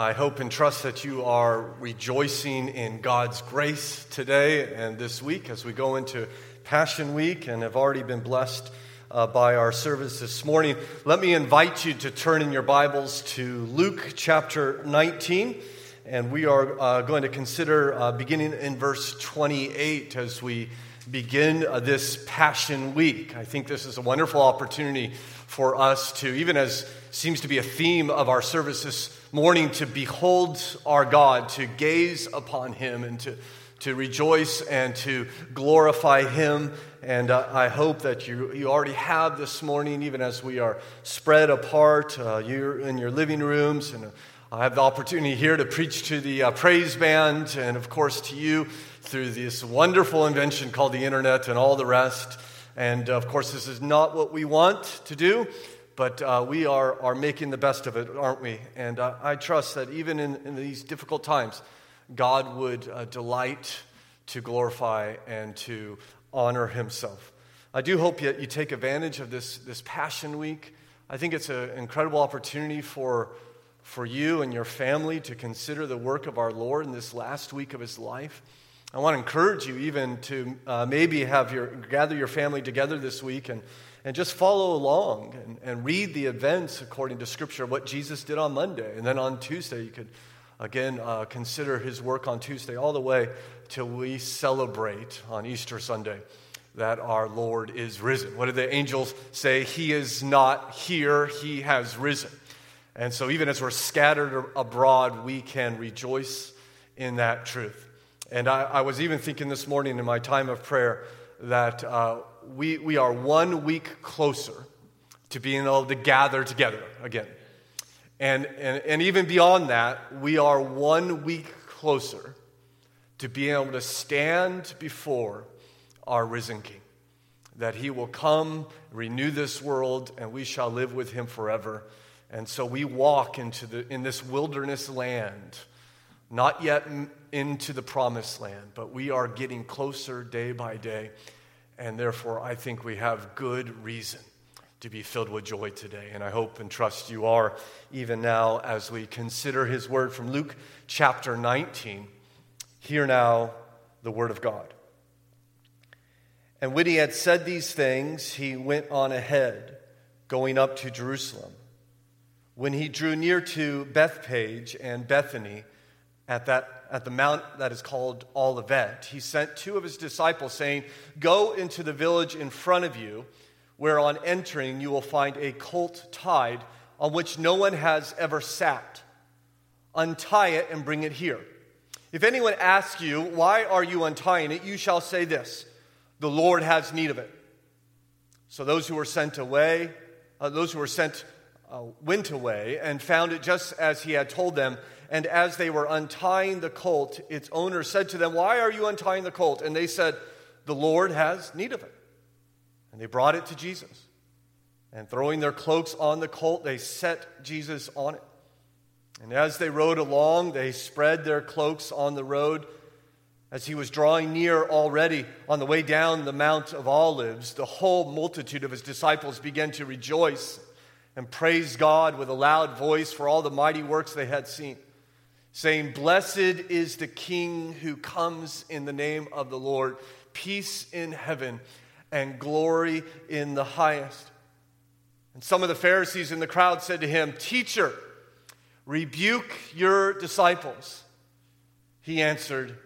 I hope and trust that you are rejoicing in God's grace today and this week as we go into Passion Week and have already been blessed uh, by our service this morning. Let me invite you to turn in your Bibles to Luke chapter 19, and we are uh, going to consider uh, beginning in verse 28 as we begin uh, this Passion Week. I think this is a wonderful opportunity for us to, even as seems to be a theme of our service this morning to behold our God, to gaze upon Him, and to, to rejoice and to glorify Him. And uh, I hope that you, you already have this morning, even as we are spread apart, uh, you're in your living rooms. And uh, I have the opportunity here to preach to the uh, praise band, and of course to you through this wonderful invention called the internet and all the rest. And of course, this is not what we want to do, but uh, we are, are making the best of it, aren't we? And uh, I trust that even in, in, these difficult times, God would uh, delight to glorify and to honor Himself. I do hope that you take advantage of this, this Passion Week. I think it's an incredible opportunity for, for you and your family to consider the work of our Lord in this last week of His life. I want to encourage you even to uh, maybe have your gather your family together this week and and just follow along and, and read the events according to Scripture, what Jesus did on Monday. And then on Tuesday, you could again uh, consider his work on Tuesday all the way till we celebrate on Easter Sunday that our Lord is risen. What did the angels say? He is not here, he has risen. And so, even as we're scattered abroad, we can rejoice in that truth. And I, I was even thinking this morning in my time of prayer that uh, we, we are one week closer to being able to gather together again. And, and, and even beyond that, we are one week closer to being able to stand before our risen King. That he will come, renew this world, and we shall live with him forever. And so we walk into the, in this wilderness land, not yet into the promised land, but we are getting closer day by day. And therefore, I think we have good reason to be filled with joy today. And I hope and trust you are even now as we consider his word from Luke chapter 19. Hear now the word of God. And when he had said these things, he went on ahead, going up to Jerusalem. When he drew near to Bethphage and Bethany, at, that, at the mount that is called Olivet, he sent two of his disciples, saying, Go into the village in front of you, where on entering you will find a colt tied on which no one has ever sat. Untie it and bring it here. If anyone asks you, Why are you untying it? you shall say this The Lord has need of it. So those who were sent away, uh, those who were sent uh, went away and found it just as he had told them. And as they were untying the colt, its owner said to them, Why are you untying the colt? And they said, The Lord has need of it. And they brought it to Jesus. And throwing their cloaks on the colt, they set Jesus on it. And as they rode along, they spread their cloaks on the road. As he was drawing near already on the way down the Mount of Olives, the whole multitude of his disciples began to rejoice and praised God with a loud voice for all the mighty works they had seen saying, Blessed is the King who comes in the name of the Lord, peace in heaven and glory in the highest. And some of the Pharisees in the crowd said to him, Teacher, rebuke your disciples. He answered,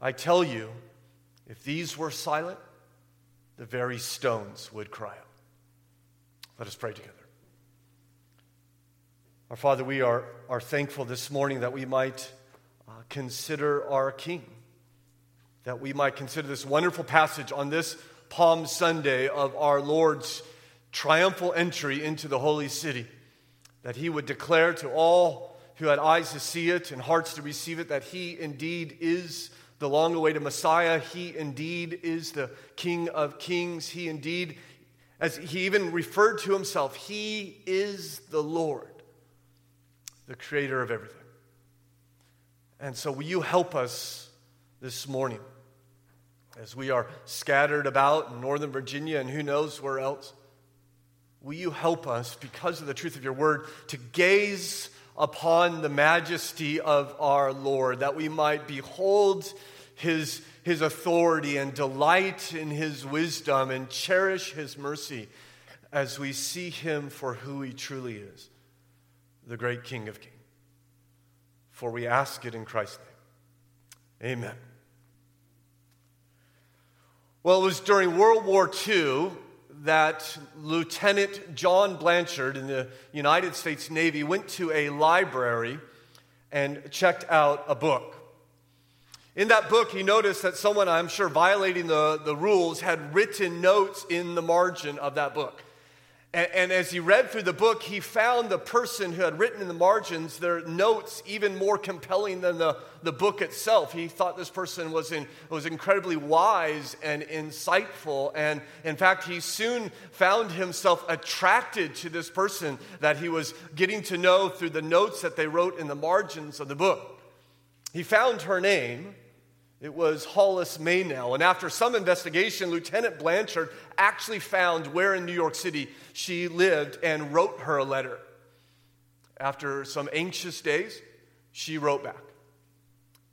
I tell you, if these were silent, the very stones would cry out. Let us pray together. Our Father, we are, are thankful this morning that we might uh, consider our King, that we might consider this wonderful passage on this Palm Sunday of our Lord's triumphal entry into the holy city, that he would declare to all who had eyes to see it and hearts to receive it that he indeed is the long awaited Messiah. He indeed is the King of kings. He indeed, as he even referred to himself, he is the Lord the creator of everything. And so, will you help us this morning as we are scattered about in Northern Virginia and who knows where else? Will you help us, because of the truth of your word, to gaze upon the majesty of our Lord, that we might behold his, his authority and delight in his wisdom and cherish his mercy as we see him for who he truly is, the great King of Kings. For we ask it in Christ's name. Amen. Well, it was during World War II that Lieutenant John Blanchard in the United States Navy went to a library and checked out a book. In that book, he noticed that someone, I'm sure violating the, the rules, had written notes in the margin of that book. And, and, as he read through the book, he found the person who had written in the margins their notes even more compelling than the, the book itself. He thought this person was, in, was incredibly wise and insightful. And in fact, he soon found himself attracted to this person that he was getting to know through the notes that they wrote in the margins of the book. He found her name. It was Hollis Meynell. And after some investigation, Lieutenant Blanchard actually found where in New York City she lived and wrote her a letter. After some anxious days, she wrote back.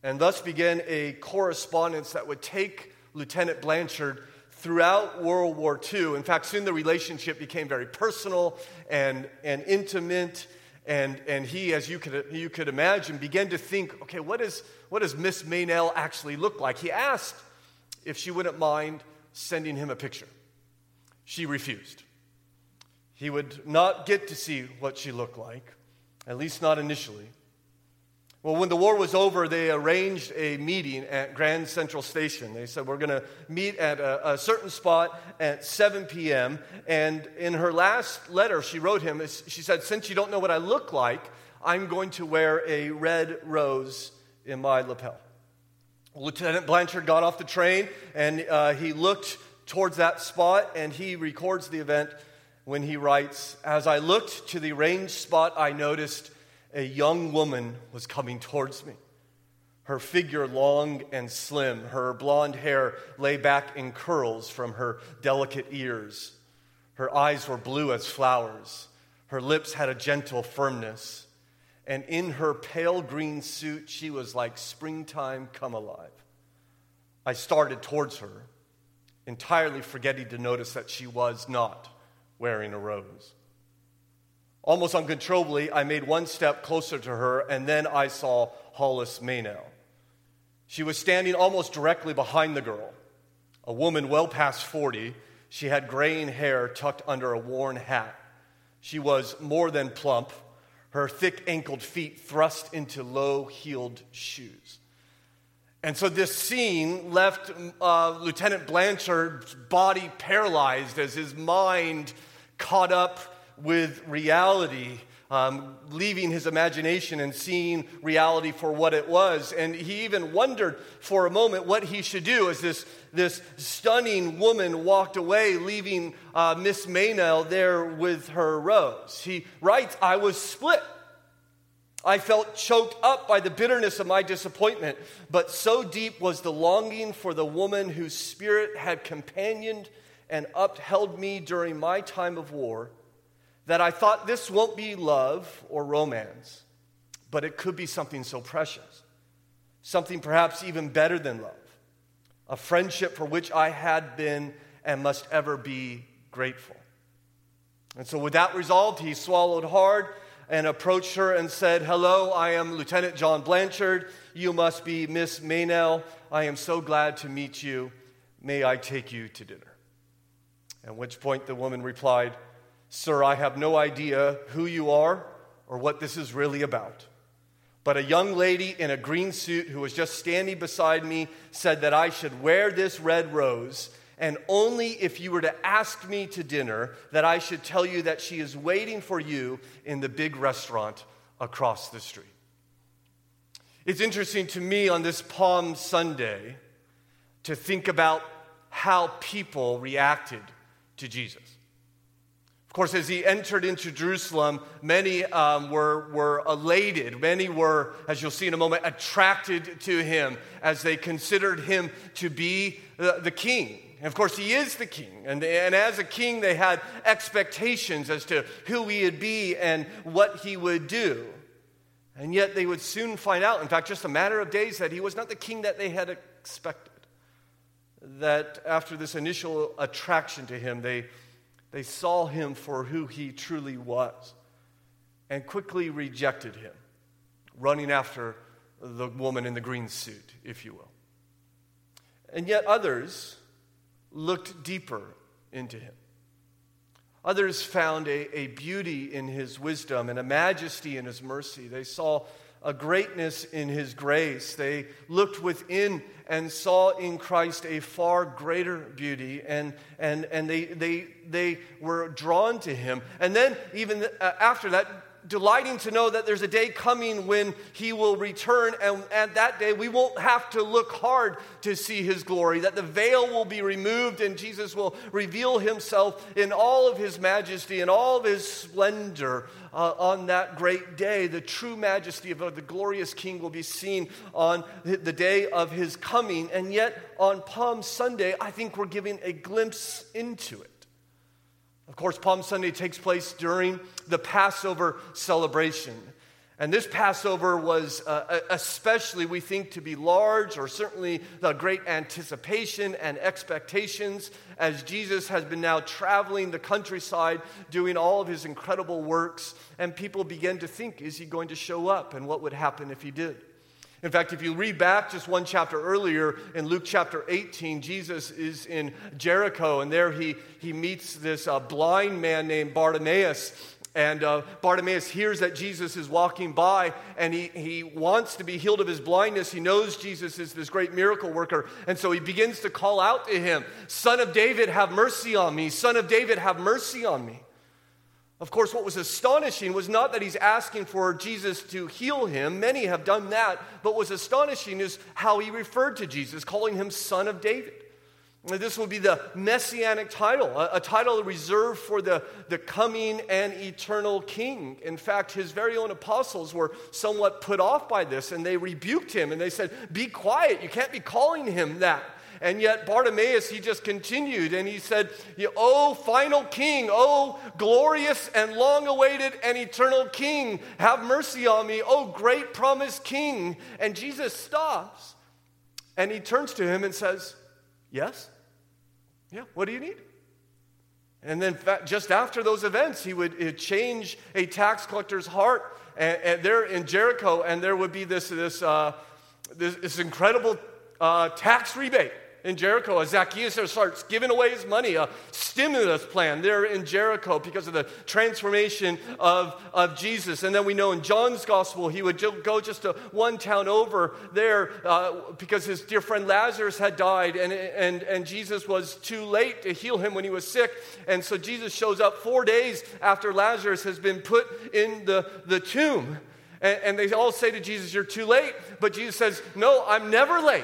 And thus began a correspondence that would take Lieutenant Blanchard throughout World War II. In fact, soon the relationship became very personal and, and intimate. And, and he, as you could, you could imagine, began to think okay, what, is, what does Miss Meynell actually look like? He asked if she wouldn't mind sending him a picture. She refused. He would not get to see what she looked like, at least not initially. Well, when the war was over, they arranged a meeting at Grand Central Station. They said, We're going to meet at a, a, certain spot at 7 p.m. And in her last letter, she wrote him, she said, Since you don't know what I look like, I'm going to wear a red rose in my lapel. Lieutenant Blanchard got off the train and uh, he looked towards that spot and he records the event when he writes As I looked to the arranged spot, I noticed a young woman was coming towards me. Her figure long and slim, her blonde hair lay back in curls from her delicate ears. Her eyes were blue as flowers. Her lips had a gentle firmness. And in her pale green suit, she was like springtime come alive. I started towards her entirely forgetting to notice that she was not wearing a rose. Almost uncontrollably, I made one step closer to her, and then I saw Hollis Meynell. She was standing almost directly behind the girl, a woman well past 40. She had graying hair tucked under a worn hat. She was more than plump, her thick ankled feet thrust into low heeled shoes. And so this scene left uh, Lieutenant Blanchard's body paralyzed as his mind caught up with reality, um, leaving his imagination and seeing reality for what it was. And he even wondered for a moment what he should do as this, this stunning woman walked away, leaving uh, Miss Meynell there with her rose. He writes, I was split. I felt choked up by the bitterness of my disappointment, but so deep was the longing for the woman whose spirit had companioned and upheld me during my time of war that I thought this won't be love or romance, but it could be something so precious, something perhaps even better than love, a friendship for which I had been and must ever be grateful. And so, with that resolved, he swallowed hard and approached her and said, Hello, I am Lieutenant John Blanchard. You must be Miss Meynell. I am so glad to meet you. May I take you to dinner? At which point the woman replied, Sir, I have no idea who you are or what this is really about. But a young lady in a green suit who was just standing beside me said that I should wear this red rose and only if you were to ask me to dinner that I should tell you that she is waiting for you in the big restaurant across the street. It's interesting to me on this Palm Sunday to think about how people reacted to Jesus. Of course, as he entered into Jerusalem, many um, were, were elated. Many were, as you'll see in a moment, attracted to him as they considered him to be the, the king. And of course, he is the king. And, and as a king, they had expectations as to who he would be and what he would do. And yet they would soon find out, in fact, just a matter of days, that he was not the king that they had expected. That after this initial attraction to him, they, they saw him for who he truly was and quickly rejected him, running after the woman in the green suit, if you will. And yet others looked deeper into him. Others found a, a beauty in his wisdom and a majesty in his mercy. They saw a greatness in his grace. They looked within and saw in Christ a far greater beauty, and, and, and they, they, they were drawn to him. And then, even uh, after that, delighting to know that there's a day coming when he will return, and at that day we won't have to look hard to see his glory, that the veil will be removed and Jesus will reveal himself in all of his majesty and all of his splendor uh, on that great day. The true majesty of the glorious king will be seen on the day of his coming, and yet on Palm Sunday, I think we're giving a glimpse into it. Of course, Palm Sunday takes place during the Passover celebration. And this Passover was uh, especially, we think, to be large, or certainly the great anticipation and expectations as Jesus has been now traveling the countryside doing all of his incredible works. And people begin to think, is he going to show up? And what would happen if he did? In fact, if you read back just one chapter earlier in Luke chapter 18, Jesus is in Jericho, and there he, he meets this uh, blind man named Bartimaeus. And uh, Bartimaeus hears that Jesus is walking by and he, he wants to be healed of his blindness. He knows Jesus is this great miracle worker. And so he begins to call out to him, Son of David, have mercy on me. Son of David, have mercy on me. Of course, what was astonishing was not that he's asking for Jesus to heal him. Many have done that. But what was astonishing is how he referred to Jesus, calling him Son of David. This will be the messianic title, a, a, title reserved for the, the coming and eternal king. In fact, his very own apostles were somewhat put off by this and they rebuked him and they said, Be quiet, you can't be calling him that. And yet, Bartimaeus, he just continued and he said, Oh, final king, oh, glorious and long awaited and eternal king, have mercy on me, oh, great promised king. And Jesus stops and he turns to him and says, Yes? Yeah, what do you need? And then, just after those events, he would change a tax collector's heart and, and there in Jericho, and there would be this, this, uh, this, this incredible uh, tax rebate in Jericho as Zacchaeus starts giving away his money, a stimulus plan there in Jericho because of the transformation of, of Jesus. And then we know in John's gospel, he would go just to one town over there uh, because his dear friend Lazarus had died, and, and, and Jesus was too late to heal him when he was sick. And so Jesus shows up four days after Lazarus has been put in the, the tomb. And, and they all say to Jesus, You're too late. But Jesus says, No, I'm never late.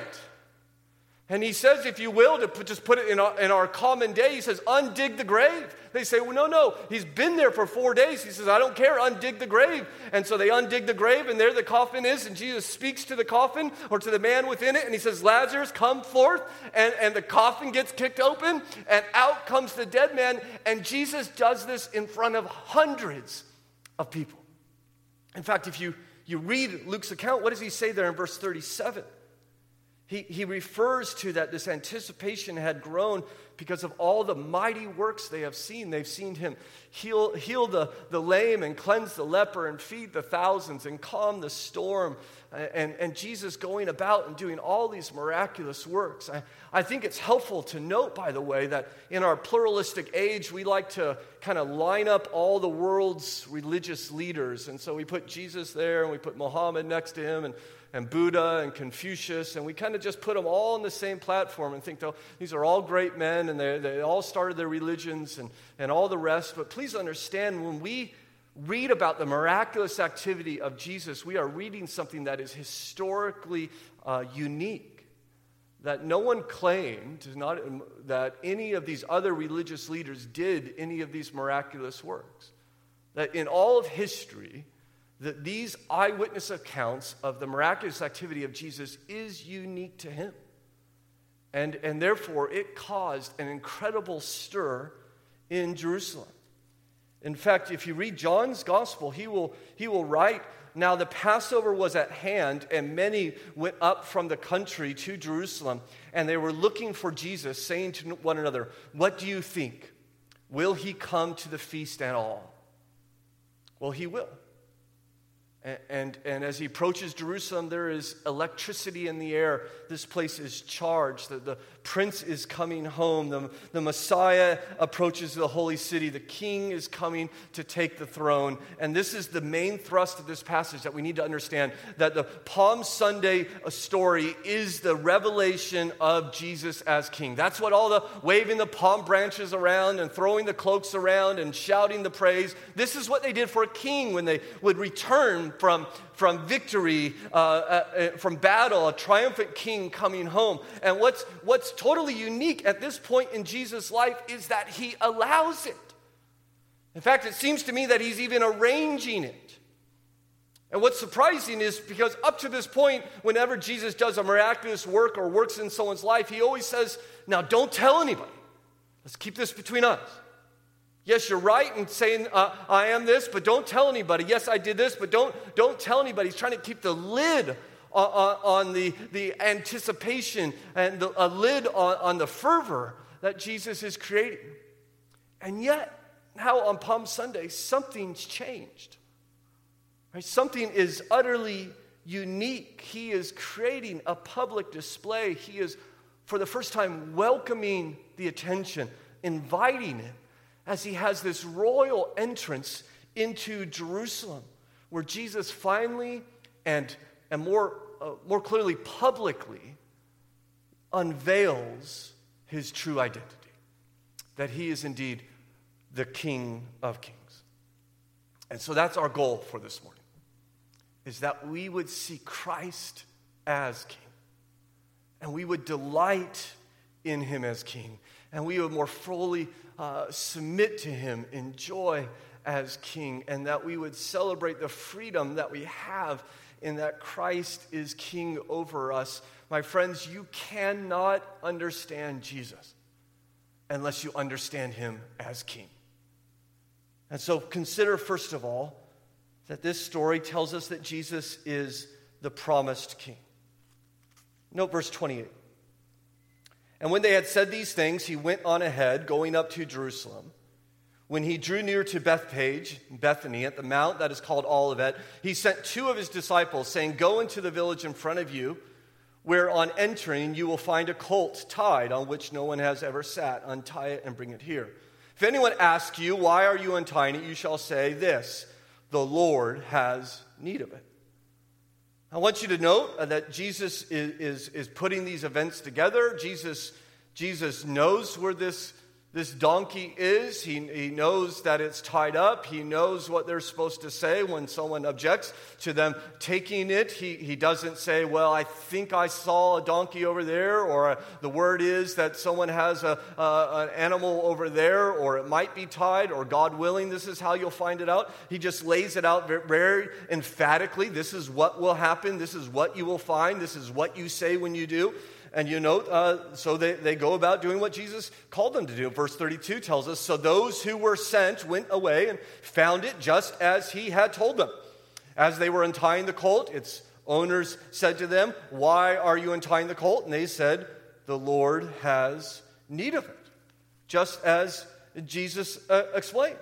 And he says, if you will, to put, just put it in our, in our common day, he says, undig the grave. They say, well, no, no, he's been there for four days. He says, I don't care, undig the grave. And so they undig the grave, and there the coffin is, and Jesus speaks to the coffin or to the man within it, and he says, Lazarus, come forth. And, and the coffin gets kicked open, and out comes the dead man. And Jesus does this in front of hundreds of people. In fact, if you, you read Luke's account, what does he say there in verse 37? He, he refers to that this anticipation had grown because of all the mighty works they have seen. They've seen him heal, heal the, the lame and cleanse the leper and feed the thousands and calm the storm. And, and Jesus going about and doing all these miraculous works. I, I think it's helpful to note, by the way, that in our pluralistic age, we like to kind of line up all the world's religious leaders. And so we put Jesus there and we put Muhammad next to him and and Buddha and Confucius, and we kind of just put them all on the same platform and think, these are all great men and they, they all started their religions and, and all the rest. But please understand, when we read about the miraculous activity of Jesus, we are reading something that is historically uh, unique. That no one claimed not, that any of these other religious leaders did any of these miraculous works. That in all of history, that these eyewitness accounts of the miraculous activity of Jesus is unique to him. And, and therefore, it caused an incredible stir in Jerusalem. In fact, if you read John's gospel, he will, he will write Now the Passover was at hand, and many went up from the country to Jerusalem, and they were looking for Jesus, saying to one another, What do you think? Will he come to the feast at all? Well, he will. And, and, as he approaches Jerusalem, there is electricity in the air. This place is charged. The, the prince is coming home. The, the Messiah approaches the holy city. The king is coming to take the throne. And this is the main thrust of this passage that we need to understand that the Palm Sunday story is the revelation of Jesus as king. That's what all the waving the palm branches around and throwing the cloaks around and shouting the praise. This is what they did for a king when they would return from, from victory, uh, uh, uh, from battle, a triumphant king coming home. And what's, what's totally unique at this point in Jesus' life is that he allows it. In fact, it seems to me that he's even arranging it. And what's surprising is because up to this point, whenever Jesus does a miraculous work or works in someone's life, he always says, Now don't tell anybody. Let's keep this between us. Yes, you're right in saying uh, I am this, but don't tell anybody. Yes, I did this, but don't, don't tell anybody. He's trying to keep the lid on, on the, the anticipation and the, a lid on, on the fervor that Jesus is creating. And yet, now on Palm Sunday, something's changed. Right? Something is utterly unique. He is creating a public display. He is, for the first time, welcoming the attention, inviting it as he has this royal entrance into Jerusalem, where Jesus finally and, and more, uh, more clearly publicly unveils his true identity that he is indeed the King of Kings. And so that's our goal for this morning is that we would see Christ as King and we would delight in him as King and we would more fully uh, submit to him in joy as king, and that we would celebrate the freedom that we have in that Christ is king over us. My friends, you cannot understand Jesus unless you understand him as king. And so consider, first of all, that this story tells us that Jesus is the promised king. Note verse 28. And when they had said these things, he went on ahead, going up to Jerusalem. When he drew near to Bethphage, Bethany, at the mount that is called Olivet, he sent two of his disciples, saying, Go into the village in front of you, where on entering you will find a colt tied on which no one has ever sat. Untie it and bring it here. If anyone asks you, Why are you untying it? you shall say this The Lord has need of it. I want you to note uh, that Jesus is, is, is putting these events together. Jesus, Jesus knows where this this donkey is. He, he knows that it's tied up. He knows what they're supposed to say when someone objects to them taking it. He, he doesn't say, Well, I think I saw a donkey over there, or uh, the word is that someone has a, a, an animal over there, or it might be tied, or God willing, this is how you'll find it out. He just lays it out very, very emphatically. This is what will happen. This is what you will find. This is what you say when you do. And you note, uh, so they, they go about doing what Jesus called them to do. Verse 32 tells us So those who were sent went away and found it just as he had told them. As they were untying the colt, its owners said to them, Why are you untying the colt? And they said, The Lord has need of it, just as Jesus uh, explained.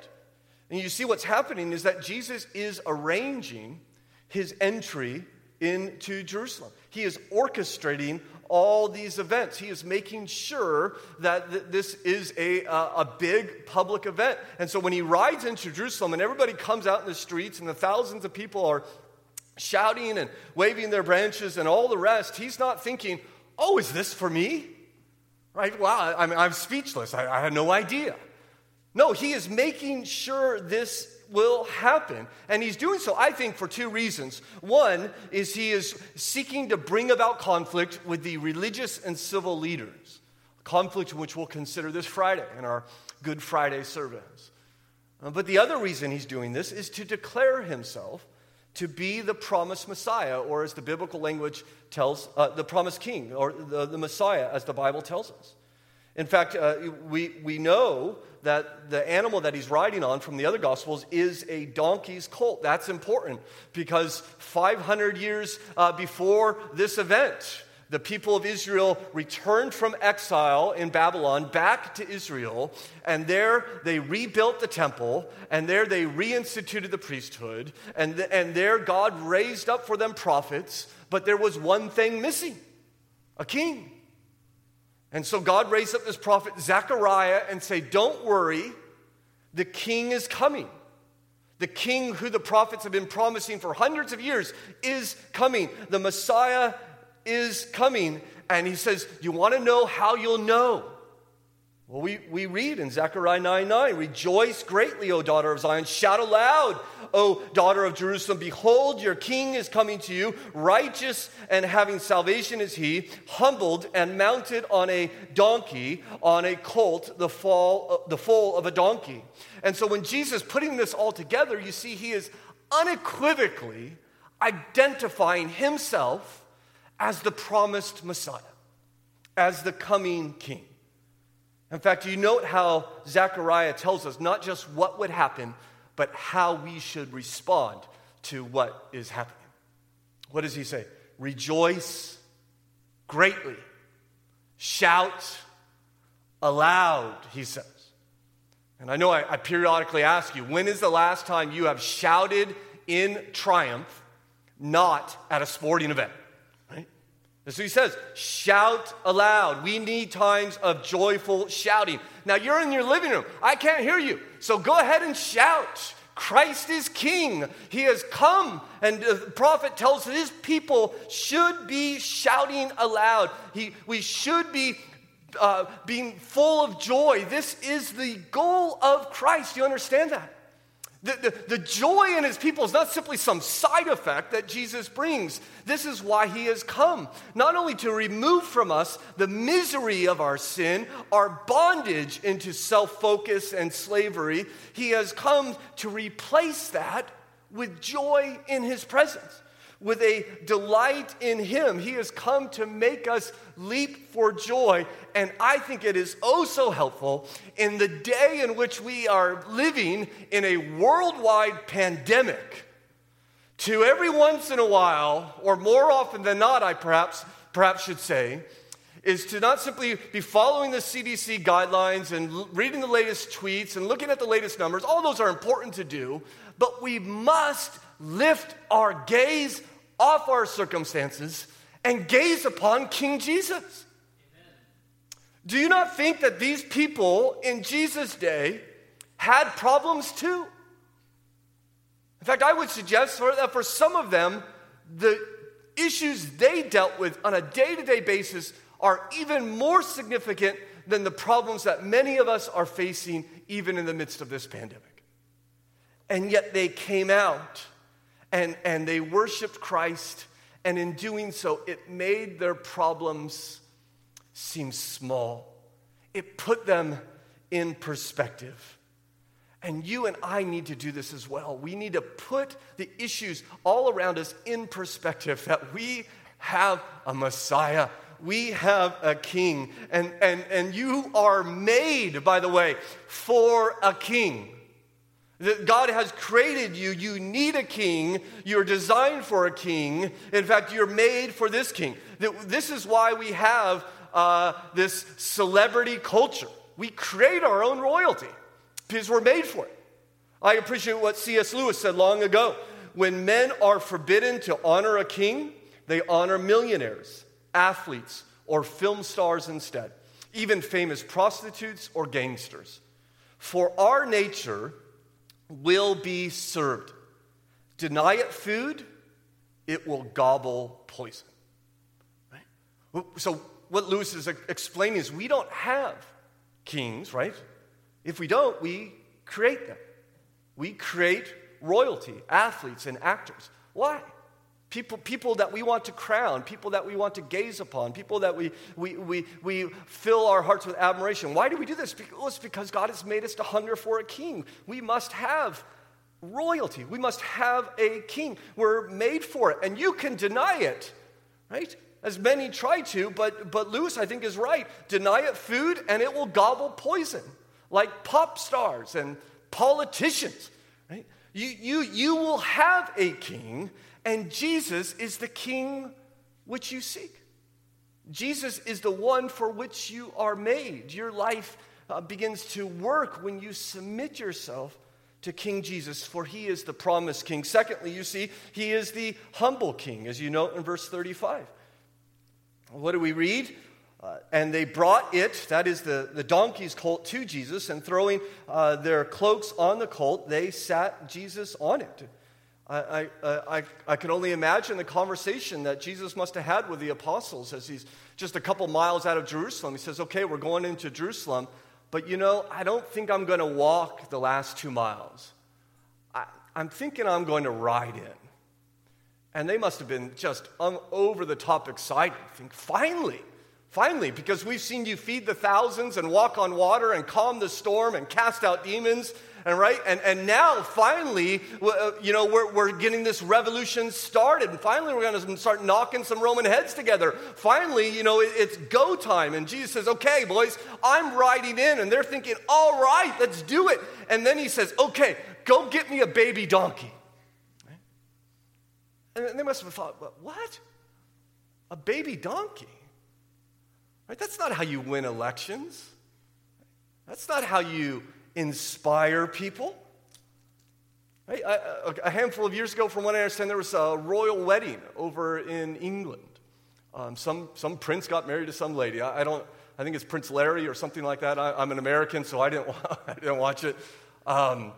And you see what's happening is that Jesus is arranging his entry into Jerusalem. He is orchestrating all these events. He is making sure that th- this is a, uh, a big public event. And so when he rides into Jerusalem and everybody comes out in the streets and the thousands of people are shouting and waving their branches and all the rest, he's not thinking, oh, is this for me? Right? Wow, I mean, I'm speechless. I, I had no idea. No, he is making sure this will happen. And he's doing so, I think, for two reasons. One is he is seeking to bring about conflict with the religious and civil leaders, conflict which we'll consider this Friday in our Good Friday service. Uh, but the other reason he's doing this is to declare himself to be the promised Messiah, or as the biblical language tells, uh, the promised king, or the, the Messiah, as the Bible tells us. In fact, uh, we, we know that the animal that he's riding on from the other Gospels is a donkey's colt. That's important because 500 years uh, before this event, the people of Israel returned from exile in Babylon back to Israel, and there they rebuilt the temple, and there they reinstituted the priesthood, and, and there God raised up for them prophets, but there was one thing missing a king. And so God raised up this prophet Zechariah and say, Don't worry, the king is coming. The king who the prophets have been promising for hundreds of years is coming. The Messiah is coming. And he says, You want to know how you'll know? Well, we, we read in Zechariah 9 9, Rejoice greatly, O daughter of Zion. Shout aloud, O daughter of Jerusalem. Behold, your king is coming to you. Righteous and having salvation is he, humbled and mounted on a donkey, on a colt, the, fall, the foal of a donkey. And so when Jesus putting this all together, you see he is unequivocally identifying himself as the promised Messiah, as the coming king. In fact, you note how Zechariah tells us not just what would happen, but how we should respond to what is happening. What does he say? Rejoice greatly, shout aloud, he says. And I know I, I, periodically ask you, when is the last time you have shouted in triumph, not at a sporting event? And so he says, shout aloud. We need times of joyful shouting. Now you're in your living room. I can't hear you. So go ahead and shout. Christ is king. He has come. And the prophet tells his people should be shouting aloud. He, we should be uh, being full of joy. This is the goal of Christ. Do you understand that? The, the, the, joy in his people is not simply some side effect that Jesus brings. This is why he has come. Not only to remove from us the misery of our sin, our bondage into self focus and slavery, he has come to replace that with joy in his presence with a delight in Him. He has come to make us leap for joy. And I think it is oh so helpful in the day in which we are living in a worldwide pandemic to every once in a while, or more often than not, I perhaps, perhaps should say, is to not simply be following the CDC guidelines and reading the latest tweets and looking at the latest numbers. All those are important to do, but we must lift our gaze off our circumstances and gaze upon King Jesus. Amen. Do you not think that these people in Jesus' day had problems too? In fact, I would suggest that for some of them, the issues they dealt with on a day to day basis are even more significant than the problems that many of us are facing, even in the midst of this pandemic. And yet they came out and, and they worshiped Christ, and in doing so, it made their problems seem small. It put them in perspective. And you and I need to do this as well. We need to put the issues all around us in perspective that we have a Messiah. We have a king. And, and, and you are made, by the way, for a king. That God has created you. You need a king. You're designed for a king. In fact, you're made for this king. This is why we have uh, this celebrity culture. We create our own royalty because we're made for it. I appreciate what C.S. Lewis said long ago. When men are forbidden to honor a king, they honor millionaires, athletes, or film stars instead, even famous prostitutes or gangsters. For our nature, will be served. Deny it food, it will gobble poison. Right? So, what Lewis is explaining is we don't have kings, right? If we don't, we create them. We create royalty, athletes, and actors. Why? People, people that we want to crown, people that we want to gaze upon, people that we, we, we, we fill our hearts with admiration. Why do we do this? It's because God has made us to hunger for a king. We must have royalty, we must have a king. We're made for it, and you can deny it, right? as many try to, but, but Lewis, I think, is right. Deny it food and it will gobble poison, like pop stars and politicians. Right? You, you, you will have a king, and Jesus is the king which you seek. Jesus is the one for which you are made. Your life uh, begins to work when you submit yourself to King Jesus, for he is the promised king. Secondly, you see, he is the humble king, as you note in verse 35. What do we read? Uh, and they brought it, that is the, the donkey's colt, to Jesus, and throwing uh, their cloaks on the colt, they sat Jesus on it. I, I, I, can only imagine the conversation that Jesus must have had with the apostles as he's just a couple miles out of Jerusalem. He says, Okay, we're going into Jerusalem, but you know, I don't think I'm going to walk the last two miles. I, I'm thinking I'm going to ride in. And they must have been just over the top excited. Think, finally, finally, because we've seen you feed the thousands and walk on water and calm the storm and cast out demons. And right, and, and now finally, uh, you know, we're, we're getting this revolution started. And finally, we're going to start knocking some Roman heads together. Finally, you know, it, it's go time. And Jesus says, okay, boys, I'm riding in. And they're thinking, all right, let's do it. And then he says, okay, go get me a baby donkey. And they must have thought, what? A baby donkey? Right? That's not how you win elections. That's not how you inspire people. Right? A handful of years ago, from what I understand, there was a royal wedding over in England. Um, some, some prince got married to some lady. I, I, don't, I think it's Prince Larry or something like that. I, am an American, so I didn't, I didn't watch it. Um,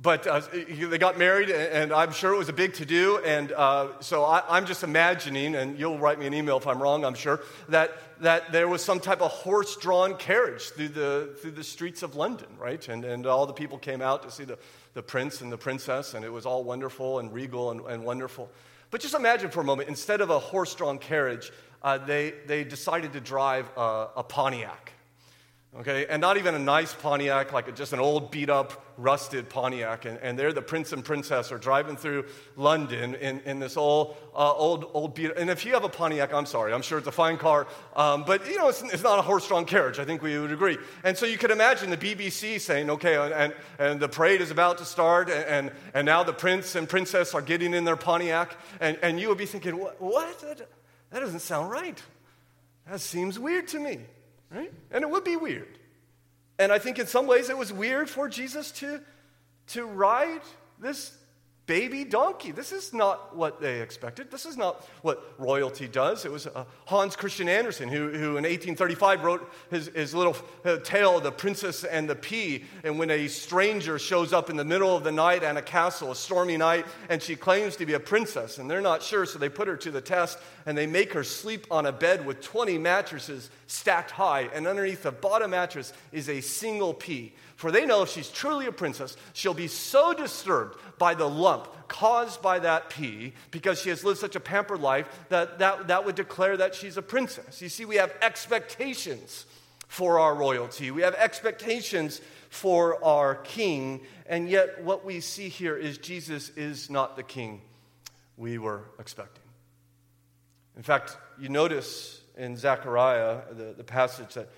but uh, they got married, and I'm sure it was a big to do. And uh, so I, am just imagining, and you'll write me an email if I'm wrong, I'm sure, that, that there was some type of horse drawn carriage through the, through the streets of London, right? And, and all the people came out to see the, the prince and the princess, and it was all wonderful and regal and, and wonderful. But just imagine for a moment, instead of a horse drawn carriage, uh, they, they decided to drive a, a Pontiac okay? And not even a nice Pontiac, like just an old beat up, rusted Pontiac. And, and there the prince and princess are driving through London in, in this old, uh, old, old beat And if you have a Pontiac, I'm sorry, I'm sure it's a fine car, um, but you know, it's, it's not a horse drawn carriage. I think we would agree. And so you could imagine the BBC saying, okay, and, and the parade is about to start, and, and, now the prince and princess are getting in their Pontiac. And, and you would be thinking, what? what? That doesn't sound right. That seems weird to me right? And it would be weird. And I think in some ways it was weird for Jesus to, to ride this baby donkey. This is not what they expected. This is not what royalty does. It was uh, Hans Christian Andersen who, who in 1835 wrote his, his little uh, tale, The Princess and the Pea. And when a stranger shows up in the middle of the night at a castle, a stormy night, and she claims to be a princess, and they're not sure, so they put her to the test and they make her sleep on a bed with 20 mattresses stacked high, and underneath the bottom mattress is a single pea. For they know if she's truly a princess, she'll be so disturbed by the lump caused by that pea because she has lived such a pampered life that, that that would declare that she's a princess. You see, we have expectations for our royalty, we have expectations for our king, and yet what we see here is Jesus is not the king we were expecting. In fact, you notice in Zechariah, the, the passage that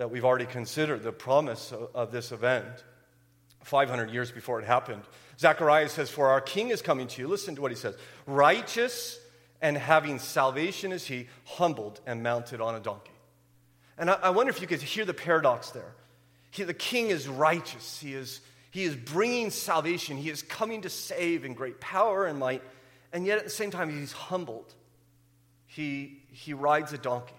that we've already considered, the promise of, this event, 500 years before it happened. Zechariah says, For our king is coming to you. Listen to what he says righteous and having salvation is he, humbled and mounted on a donkey. And I, I wonder if you could hear the paradox there. He, the king is righteous, he is, he is bringing salvation, he is coming to save in great power and might, and yet at the same time, he's humbled. He, he rides a donkey.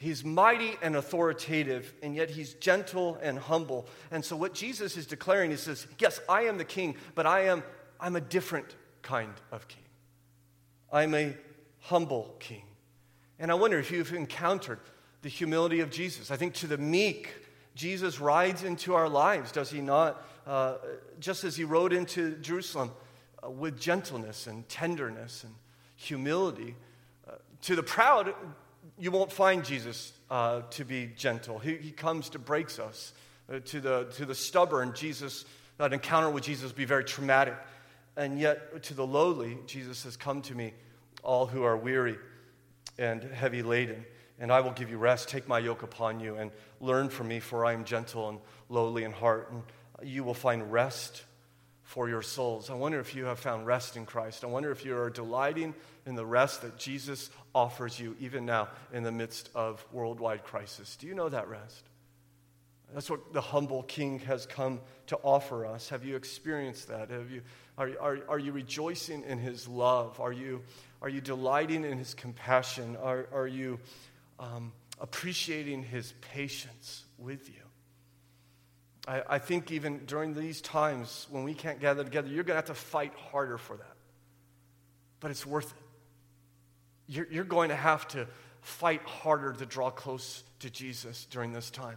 He's mighty and authoritative, and yet he's gentle and humble. And so, what Jesus is declaring, he says, Yes, I am the king, but I am I'm a different kind of king. I'm a humble king. And I wonder if you've encountered the humility of Jesus. I think to the meek, Jesus rides into our lives, does he not? Uh, just as he rode into Jerusalem uh, with gentleness and tenderness and humility. Uh, to the proud, you won't find Jesus uh, to be gentle. He, he comes to breaks us. Uh, to, the, to the stubborn, Jesus, that encounter with Jesus be very traumatic. And yet, to the lowly, Jesus says, Come to me, all who are weary and heavy laden, and I will give you rest. Take my yoke upon you and learn from me, for I am gentle and lowly in heart, and you will find rest for your souls. I wonder if you have found rest in Christ. I wonder if you are delighting in the rest that Jesus offers you even now in the midst of worldwide crisis. Do you know that rest? That's what the humble king has come to offer us. Have you experienced that? Have you, are, are, are you rejoicing in his love? Are you, are you delighting in his compassion? Are, are you um, appreciating his patience with you? I, I think even during these times when we can't gather together, you're going to have to fight harder for that. But it's worth it. You're, you're going to have to fight harder to draw close to Jesus during this time.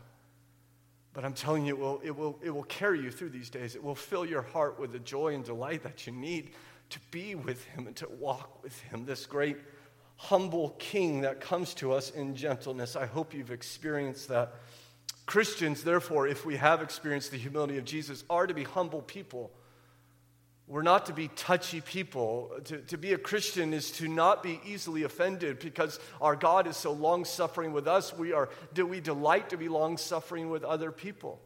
But I'm telling you, it will, it, will, it will carry you through these days. It will fill your heart with the joy and delight that you need to be with Him and to walk with Him, this great, humble King that comes to us in gentleness. I hope you've experienced that. Christians, therefore, if we have experienced the humility of Jesus, are to be humble people. We're not to be touchy people. To, to be a Christian is to not be easily offended because our God is so long suffering with us. We are, do we delight to be long suffering with other people?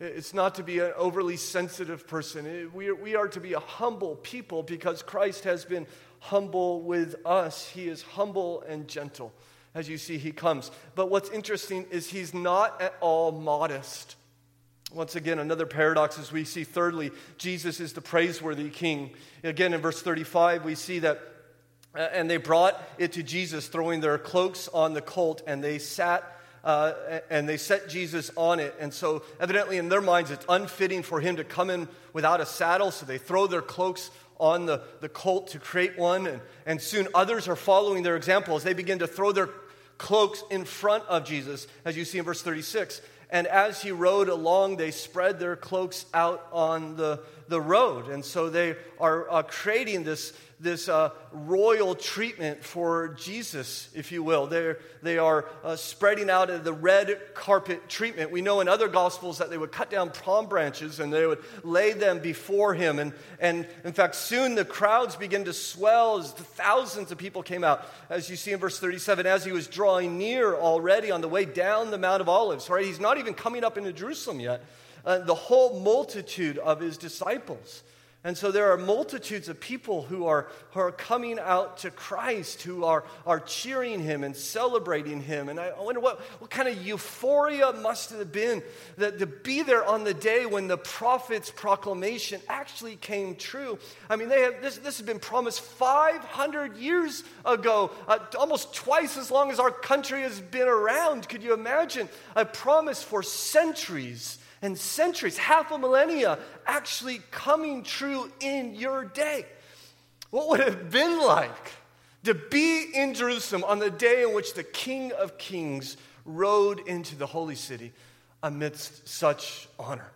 It's not to be an overly sensitive person. We are, we are to be a humble people because Christ has been humble with us. He is humble and gentle as you see he comes. But what's interesting is he's not at all modest. Once again, another paradox as we see, thirdly, Jesus is the praiseworthy king. Again, in verse 35, we see that, uh, and they brought it to Jesus, throwing their cloaks on the colt, and they sat. Uh, and they set Jesus on it. And so, evidently, in their minds, it's unfitting for him to come in without a saddle. So they throw their cloaks on the, the colt to create one. And, and soon others are following their example as they begin to throw their cloaks in front of Jesus, as you see in verse 36. And as he rode along, they spread their cloaks out on the, the road. And so they are uh, creating this, this uh, royal treatment for Jesus, if you will. They're, they are uh, spreading out the red carpet treatment. We know in other gospels that they would cut down palm branches and they would lay them before him. And, and in fact, soon the crowds begin to swell as thousands of people came out. As you see in verse 37, as he was drawing near already on the way down the Mount of Olives, right? He's not even coming up into Jerusalem yet. Uh, the whole multitude of his disciples and so there are multitudes of people who are, who are coming out to Christ, who are, are cheering him and celebrating him. And I wonder what, what kind of euphoria must have been that to be there on the day when the prophet's proclamation actually came true. I mean, they have, this, this has been promised 500 years ago, uh, almost twice as long as our country has been around. Could you imagine? A promise for centuries and centuries, half a millennia, actually coming true in your day. What would it have been like to be in Jerusalem on the day in which the King of Kings rode into the holy city amidst such honor?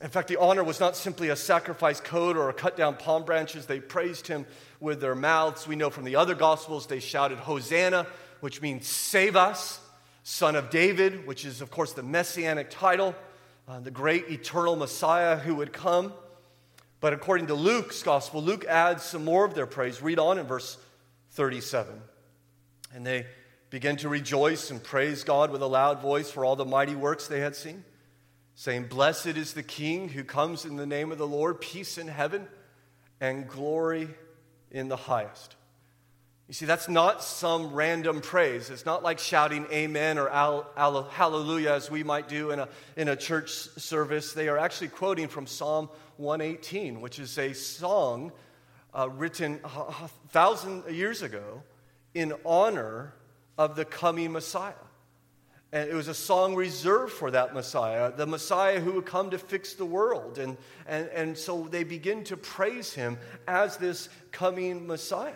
In fact, the honor was not simply a sacrifice code or a cut down palm branches. They praised him with their mouths. We know from the other gospels they shouted, Hosanna, which means save us, son of David, which is, of course, the messianic title uh, the great eternal Messiah who would come. But according to Luke's gospel, Luke adds some more of their praise. Read on in verse 37. And they begin to rejoice and praise God with a loud voice for all the mighty works they had seen, saying, Blessed is the King who comes in the name of the Lord, peace in heaven and glory in the highest. You see, that's not some random praise. It's not like shouting amen or al- al- hallelujah as we might do in a, in a church service. They are actually quoting from Psalm 118, which is a song uh, written a thousand years ago in honor of the coming Messiah. And it was a song reserved for that Messiah, the Messiah who would come to fix the world. And, and, and so they begin to praise him as this coming Messiah.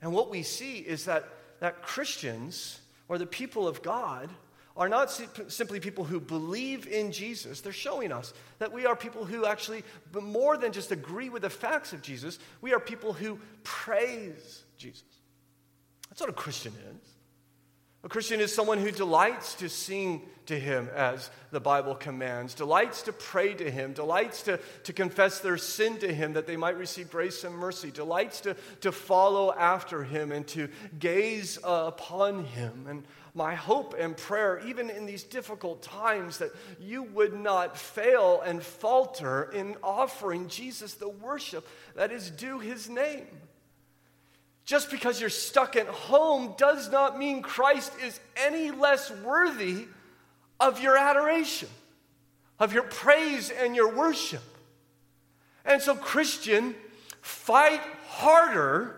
And what we see is that, that Christians or the people of God are not simply people who believe in Jesus. They're showing us that we are people who actually, more than just agree with the facts of Jesus, we are people who praise Jesus. That's what a Christian is. A Christian is someone who delights to sing to him as the Bible commands, delights to pray to him, delights to, to confess their sin to him that they might receive grace and mercy, delights to, to follow after him and to gaze upon him. And my hope and prayer, even in these difficult times, that you would not fail and falter in offering Jesus the worship that is due his name. Just because you're stuck at home does not mean Christ is any less worthy of your adoration, of your praise and your worship. And so, Christian, fight harder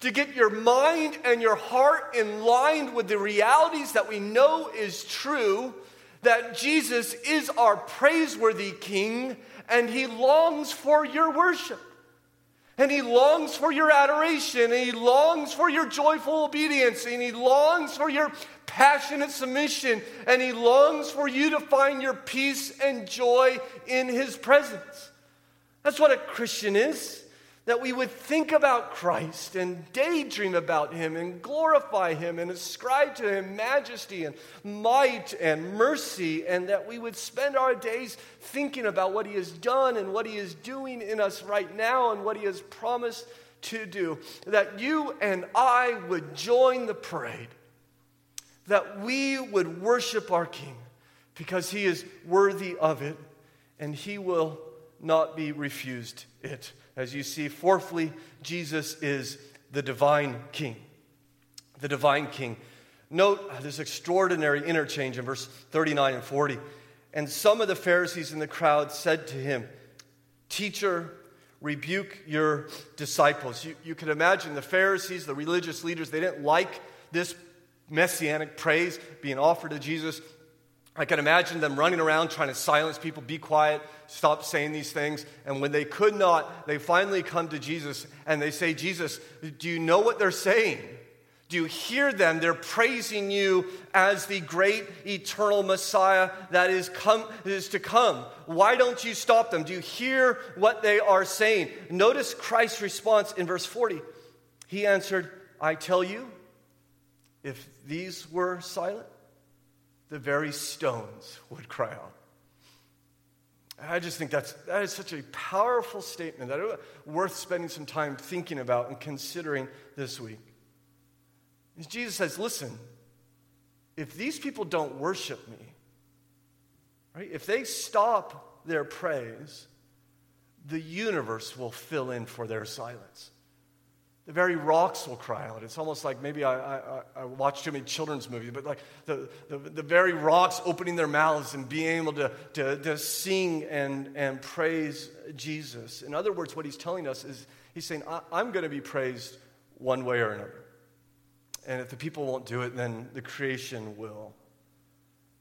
to get your mind and your heart in line with the realities that we know is true that Jesus is our praiseworthy King and he longs for your worship. And he longs for your adoration, and he longs for your joyful obedience, and he longs for your passionate submission, and he longs for you to find your peace and joy in his presence. That's what a Christian is that we would think about Christ and daydream about him and glorify him and ascribe to him majesty and might and mercy, and that we would spend our days thinking about what he has done and what he is doing in us right now and what he has promised to do. That you and I would join the parade, that we would worship our King because he is worthy of it and he will not be refused it. As you see, fourthly, Jesus is the divine king. The divine king. Note uh, this extraordinary interchange in verse 39 and 40. And some of the Pharisees in the crowd said to him, Teacher, rebuke your disciples. You, you can imagine the Pharisees, the religious leaders, they didn't like this messianic praise being offered to Jesus. I can imagine them running around trying to silence people, be quiet, stop saying these things. And when they could not, they finally come to Jesus and they say, Jesus, do you know what they're saying? Do you hear them? They're praising you as the great eternal Messiah that is, come, is to come. Why don't you stop them? Do you hear what they are saying? Notice Christ's response in verse 40. He answered, I tell you, if these were silent, the very stones would cry out. I just think that's, that is such a powerful statement that is worth spending some time thinking about and considering this week. Jesus says, listen, if these people don't worship me, right, if they stop their praise, the universe will fill in for their silence. The very rocks will cry out. It's almost like maybe I, I, I watched too many children's movies, but like the, the, the, very rocks opening their mouths and being able to, to, to sing and, and praise Jesus. In other words, what he's telling us is he's saying, I'm going to be praised one way or another. And if the people won't do it, then the creation will.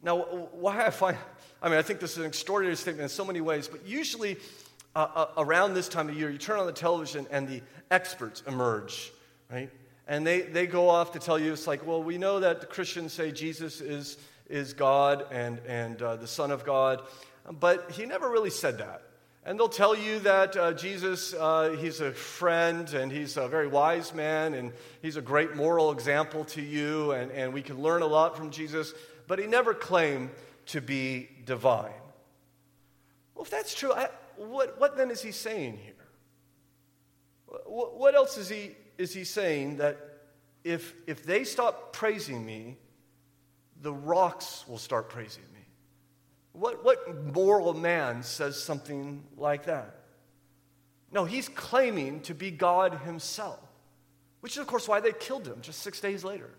Now, why I find, I mean, I think this is an extraordinary statement in so many ways, but usually uh, uh, around this time of year, you turn on the television and the experts emerge, right? And they, they go off to tell you, it's like, well, we know that the Christians say Jesus is, is God and, and uh, the Son of God, but he never really said that. And they'll tell you that uh, Jesus, uh, he's a friend and he's a very wise man and he's a great moral example to you and, and we can learn a lot from Jesus, but he never claimed to be divine. Well, if that's true, I, what, what then is he saying here? What, what else is he, is he saying that if, if they stop praising me, the rocks will start praising me? What, what moral man says something like that? No, he's claiming to be God himself, which is, of course, why they killed him just six days later.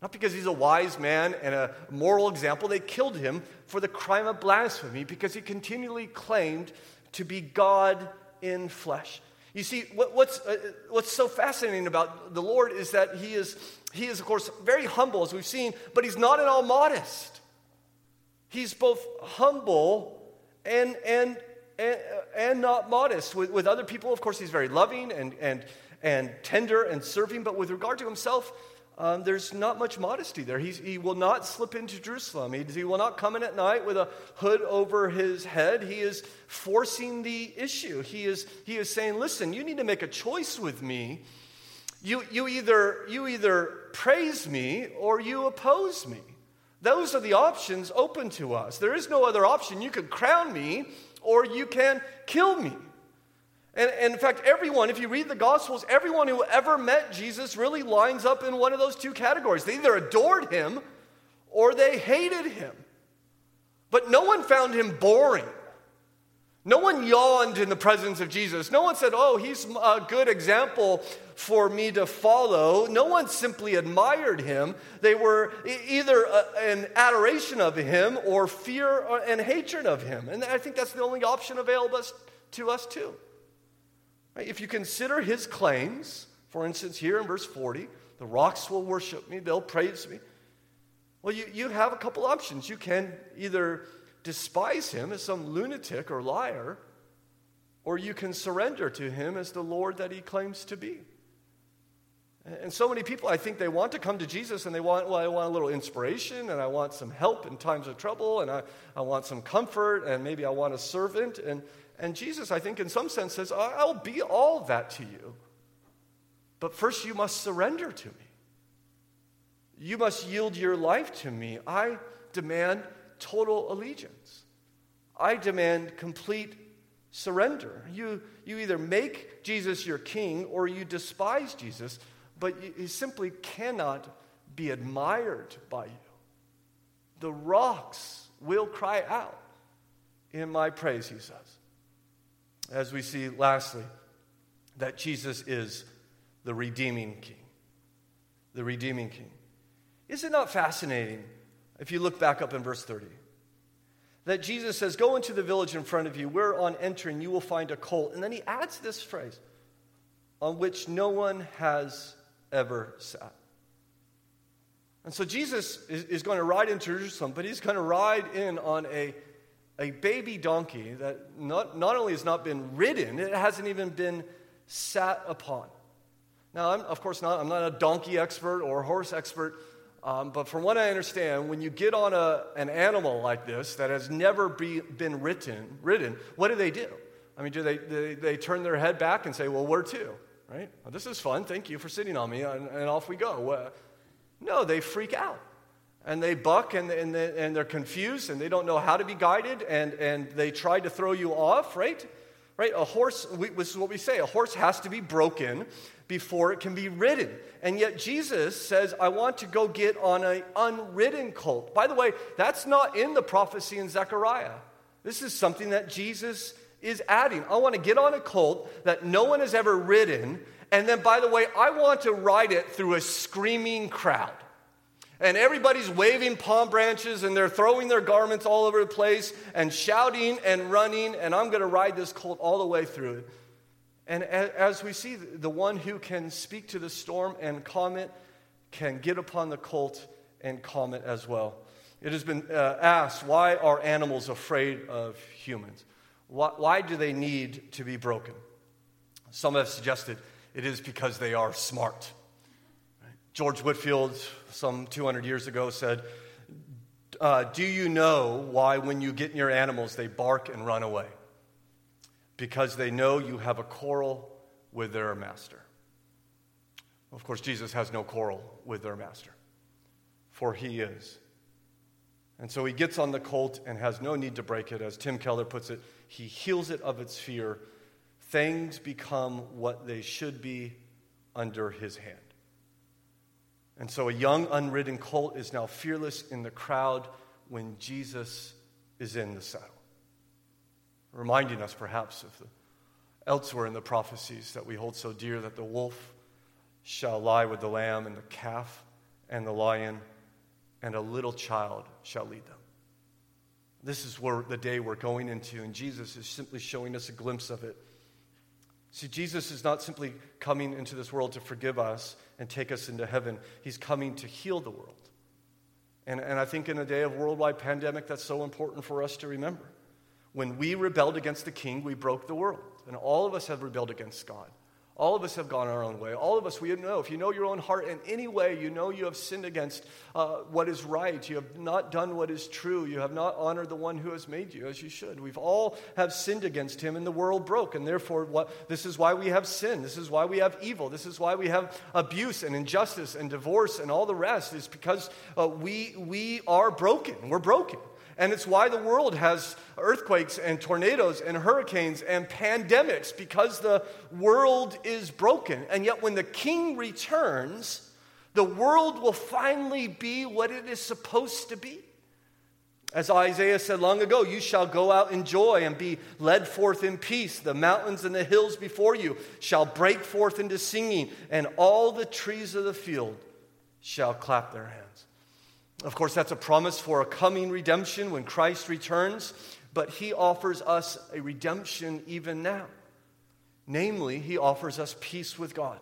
Not because he's a wise man and a moral example. They killed him for the crime of blasphemy because he continually claimed to be God in flesh. You see, what, what's, uh, what's so fascinating about the Lord is that he is, he is, of course, very humble, as we've seen, but he's not at all modest. He's both humble and, and, and, and not modest. With, with other people, of course, he's very loving and, and, and tender and serving, but with regard to himself, um, there's not much modesty there. He's, he will not slip into Jerusalem. He, he will not come in at night with a hood over his head. He is forcing the issue. He is, he is saying, Listen, you need to make a choice with me. You, you, either, you either praise me or you oppose me. Those are the options open to us. There is no other option. You can crown me or you can kill me. And, and, in fact, everyone, if you read the Gospels, everyone who ever met Jesus really lines up in one of those two categories. They either adored him or they hated him. But no one found him boring. No one yawned in the presence of Jesus. No one said, Oh, he's a good example for me to follow. No one simply admired him. They were either uh, an adoration of him or fear uh, and hatred of him. And I think that's the only option available to us, too. If you consider his claims, for instance, here in verse 40, the rocks will worship me, they'll praise me. Well, you, you have a couple options. You can either despise him as some lunatic or liar, or you can surrender to him as the Lord that he claims to be. And so many people, I think they want to come to Jesus and they want, well, I want a little inspiration and I want some help in times of trouble and I, I want some comfort and maybe I want a servant. And, and Jesus, I think, in some sense says, I'll be all that to you. But first, you must surrender to me. You must yield your life to me. I demand total allegiance. I demand complete surrender. You, you either make Jesus your king or you despise Jesus, but he simply cannot be admired by you. The rocks will cry out in my praise, he says. As we see, lastly, that Jesus is the redeeming king. The redeeming king. Is it not fascinating if you look back up in verse 30. That Jesus says, Go into the village in front of you, where on entering you will find a colt. And then he adds this phrase, on which no one has ever sat. And so Jesus is, is going to ride into Jerusalem, but he's going to ride in on a, a baby donkey that not, not only has not been ridden, it hasn't even been sat upon. Now, I'm, of course, not, I'm not a donkey expert or horse expert, um, but from what I understand, when you get on a, an animal like this that has never be, been written, ridden, what do they do? I mean, do they, they, they turn their head back and say, well, where to? Right? Well, this is fun. Thank you for sitting on me. And, and off we go. no, they freak out. And they buck and, and, and they're confused and they don't know how to be guided and, and they try to throw you off, right? Right? A horse, we, this is what we say, a horse has to be broken before it can be ridden. And yet Jesus says, I want to go get on an unridden colt. By the way, that's not in the prophecy in Zechariah. This is something that Jesus is adding. I want to get on a colt that no one has ever ridden. And then, by the way, I want to ride it through a screaming crowd and everybody's waving palm branches and they're throwing their garments all over the place and shouting and running, and I'm going to ride this colt all the way through it. And as we see, the one who can speak to the storm and calm it can get upon the colt and calm it as well. It has been uh, asked why are animals afraid of humans? Why, why do they need to be broken? Some have suggested it is because they are smart. George Whitefield, some 200 years ago, said, uh, Do you know why, when you get near animals, they bark and run away? Because they know you have a quarrel with their master. Of course, Jesus has no quarrel with their master, for he is. And so he gets on the colt and has no need to break it. As Tim Keller puts it, he heals it of its fear. Things become what they should be under his hand. And so a young, unridden colt is now fearless in the crowd when Jesus is in the saddle. Reminding us perhaps of the elsewhere in the prophecies that we hold so dear that the wolf shall lie with the lamb and the calf and the lion and a little child shall lead them. This is where the day we're going into, and Jesus is simply showing us a glimpse of it See, Jesus is not simply coming into this world to forgive us and take us into heaven, He's coming to heal the world. And, and I think in a day of worldwide pandemic, that's so important for us to remember. When we rebelled against the king, we broke the world. And all of us have rebelled against God. All of us have gone our own way. All of us, we know, if you know your own heart in any way, you know you have sinned against uh, what is right. You have not done what is true. You have not honored the one who has made you as you should. We've all have sinned against him and the world broke. And therefore, what, this is why we have sin. This is why we have evil. This is why we have abuse and injustice and divorce and all the rest is because uh, we, we are broken. We're broken. And it's why the world has earthquakes and tornadoes and hurricanes and pandemics because the world is broken. And yet, when the king returns, the world will finally be what it is supposed to be. As Isaiah said long ago, you shall go out in joy and be led forth in peace. The mountains and the hills before you shall break forth into singing, and all the trees of the field shall clap their hands. Of course, that's a promise for a coming redemption when Christ returns, but he offers us a redemption even now. Namely, he offers us peace with God.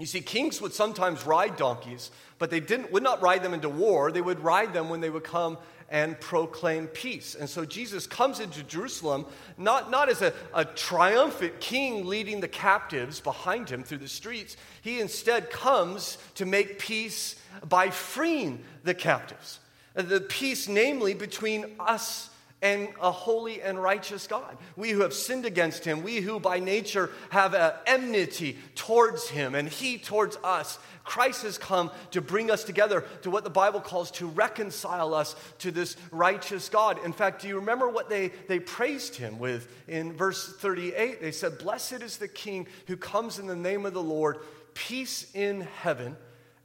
You see, kings would sometimes ride donkeys, but they didn't, would not ride them into war. They would ride them when they would come and proclaim peace. And so Jesus comes into Jerusalem not, not as a, a triumphant king leading the captives behind him through the streets. He instead comes to make peace by freeing the captives. The peace, namely, between us and a holy and righteous God. We who have sinned against him, we who by nature have an enmity towards him and he towards us. Christ has come to bring us together to what the Bible calls to reconcile us to this righteous God. In fact, do you remember what they, they praised him with in verse 38? They said, Blessed is the King who comes in the name of the Lord, peace in heaven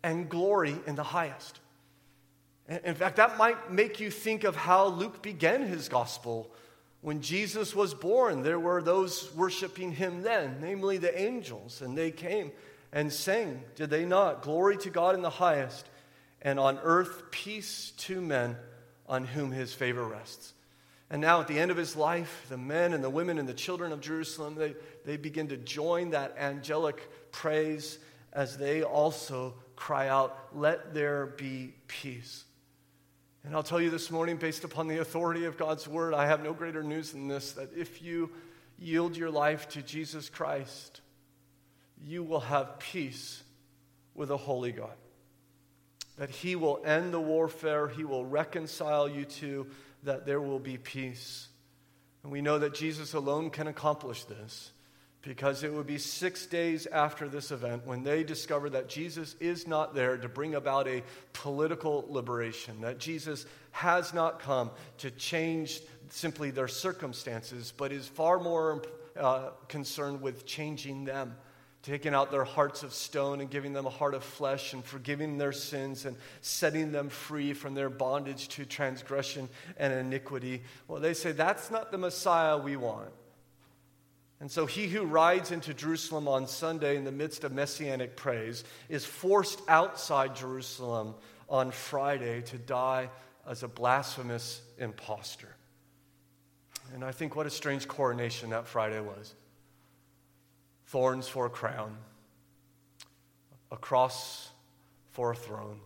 and glory in the highest. In fact, that might make you think of how Luke began his gospel. When Jesus was born, there were those worshiping him then, namely the angels, and they came and sang, did they not? Glory to God in the highest, and on earth peace to men on whom his favor rests. And now, at the end of his life, the men and the women and the children of Jerusalem, they, they begin to join that angelic praise as they also cry out, Let there be peace. And I'll tell you this morning, based upon the authority of God's word, I have no greater news than this that if you yield your life to Jesus Christ, you will have peace with a holy God. That He will end the warfare, He will reconcile you to, that there will be peace. And we know that Jesus alone can accomplish this because it would be six days after this event when they discover that Jesus is not there to bring about a political liberation, that Jesus has not come to change simply their circumstances, but is far more uh, concerned with changing them. Taking out their hearts of stone and giving them a heart of flesh and forgiving their sins and setting them free from their bondage to transgression and iniquity. Well, they say that's not the Messiah we want. And so he who rides into Jerusalem on Sunday in the midst of messianic praise is forced outside Jerusalem on Friday to die as a blasphemous impostor. And I think what a strange coronation that Friday was thorns for a crown, a cross for a throne,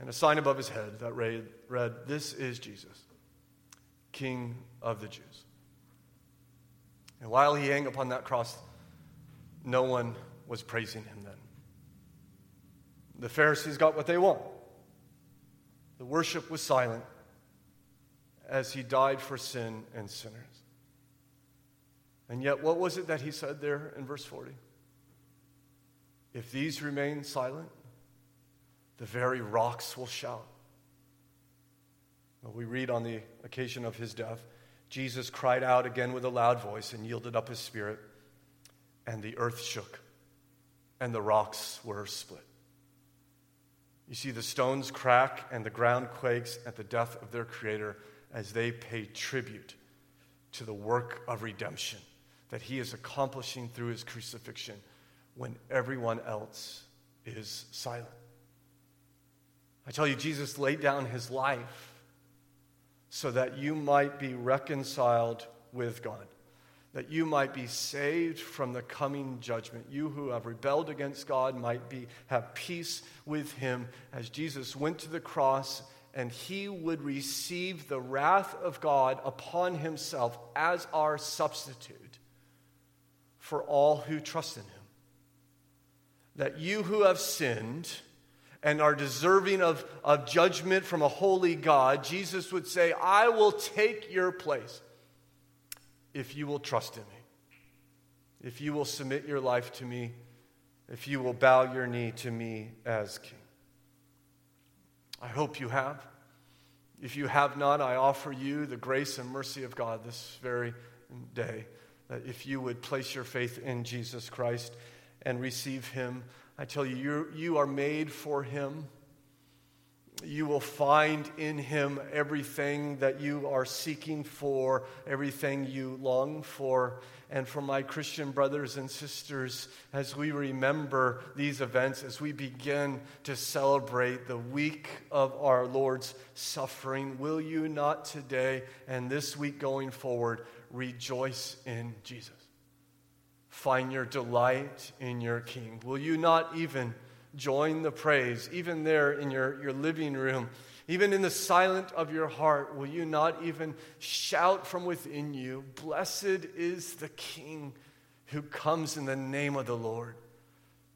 and a sign above his head that read, read This is Jesus, King of the Jews. And while he hung upon that cross, no one was praising him then. The Pharisees got what they want. The worship was silent as he died for sin and sinners. And yet, what was it that he said there in verse 40? If these remain silent, the very rocks will shout. Well, we read on the occasion of his death Jesus cried out again with a loud voice and yielded up his spirit, and the earth shook, and the rocks were split. You see, the stones crack and the ground quakes at the death of their Creator as they pay tribute to the work of redemption that He is accomplishing through His crucifixion when everyone else is silent. I tell you, Jesus laid down His life so that you might be reconciled with God, that you might be saved from the coming judgment. You who have rebelled against God might be, have peace with Him as Jesus went to the cross and He would receive the wrath of God upon Himself as our substitute for all who trust in him. That you who have sinned and are deserving of, of judgment from a holy God, Jesus would say, I will take your place if you will trust in me, if you will submit your life to me, if you will bow your knee to me as king. I hope you have. If you have not, I offer you the grace and mercy of God this very day. That if you would place your faith in Jesus Christ and receive Him, I tell you, you, you are made for Him. You will find in Him everything that you are seeking for, everything you long for. And for my Christian brothers and sisters, as we remember these events, as we begin to celebrate the week of our Lord's suffering, will you not today and this week going forward rejoice in Jesus? Find your delight in your King. Will you not even join the praise, even there in your, your living room, even in the silent of your heart? Will you not even shout from within you, Blessed is the King who comes in the name of the Lord?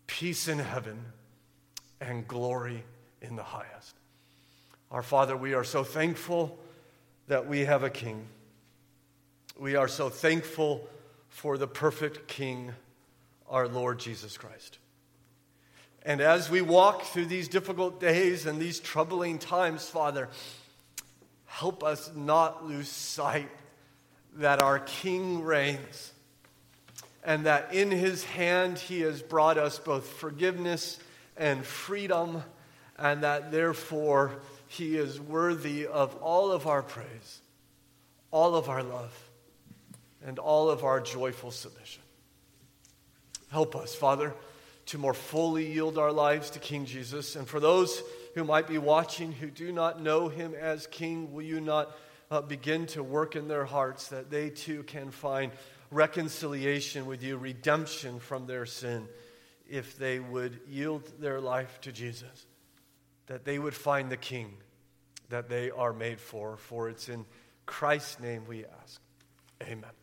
Peace in heaven and glory in the highest. Our Father, we are so thankful that we have a King. We are so thankful for the perfect King, our Lord Jesus Christ. And as we walk through these difficult days and these troubling times, Father, help us not lose sight that our King reigns and that in his hand he has brought us both forgiveness and freedom, and that therefore he is worthy of all of our praise, all of our love and all of our joyful submission. Help us, Father, to more fully yield our lives to King Jesus. And for those who might be watching who do not know him as King, will you not uh, begin to work in their hearts that they too can find reconciliation with you, redemption from their sin, if they would yield their life to Jesus? That they would find the King that they are made for. For it's in Christ's name we ask. Amen.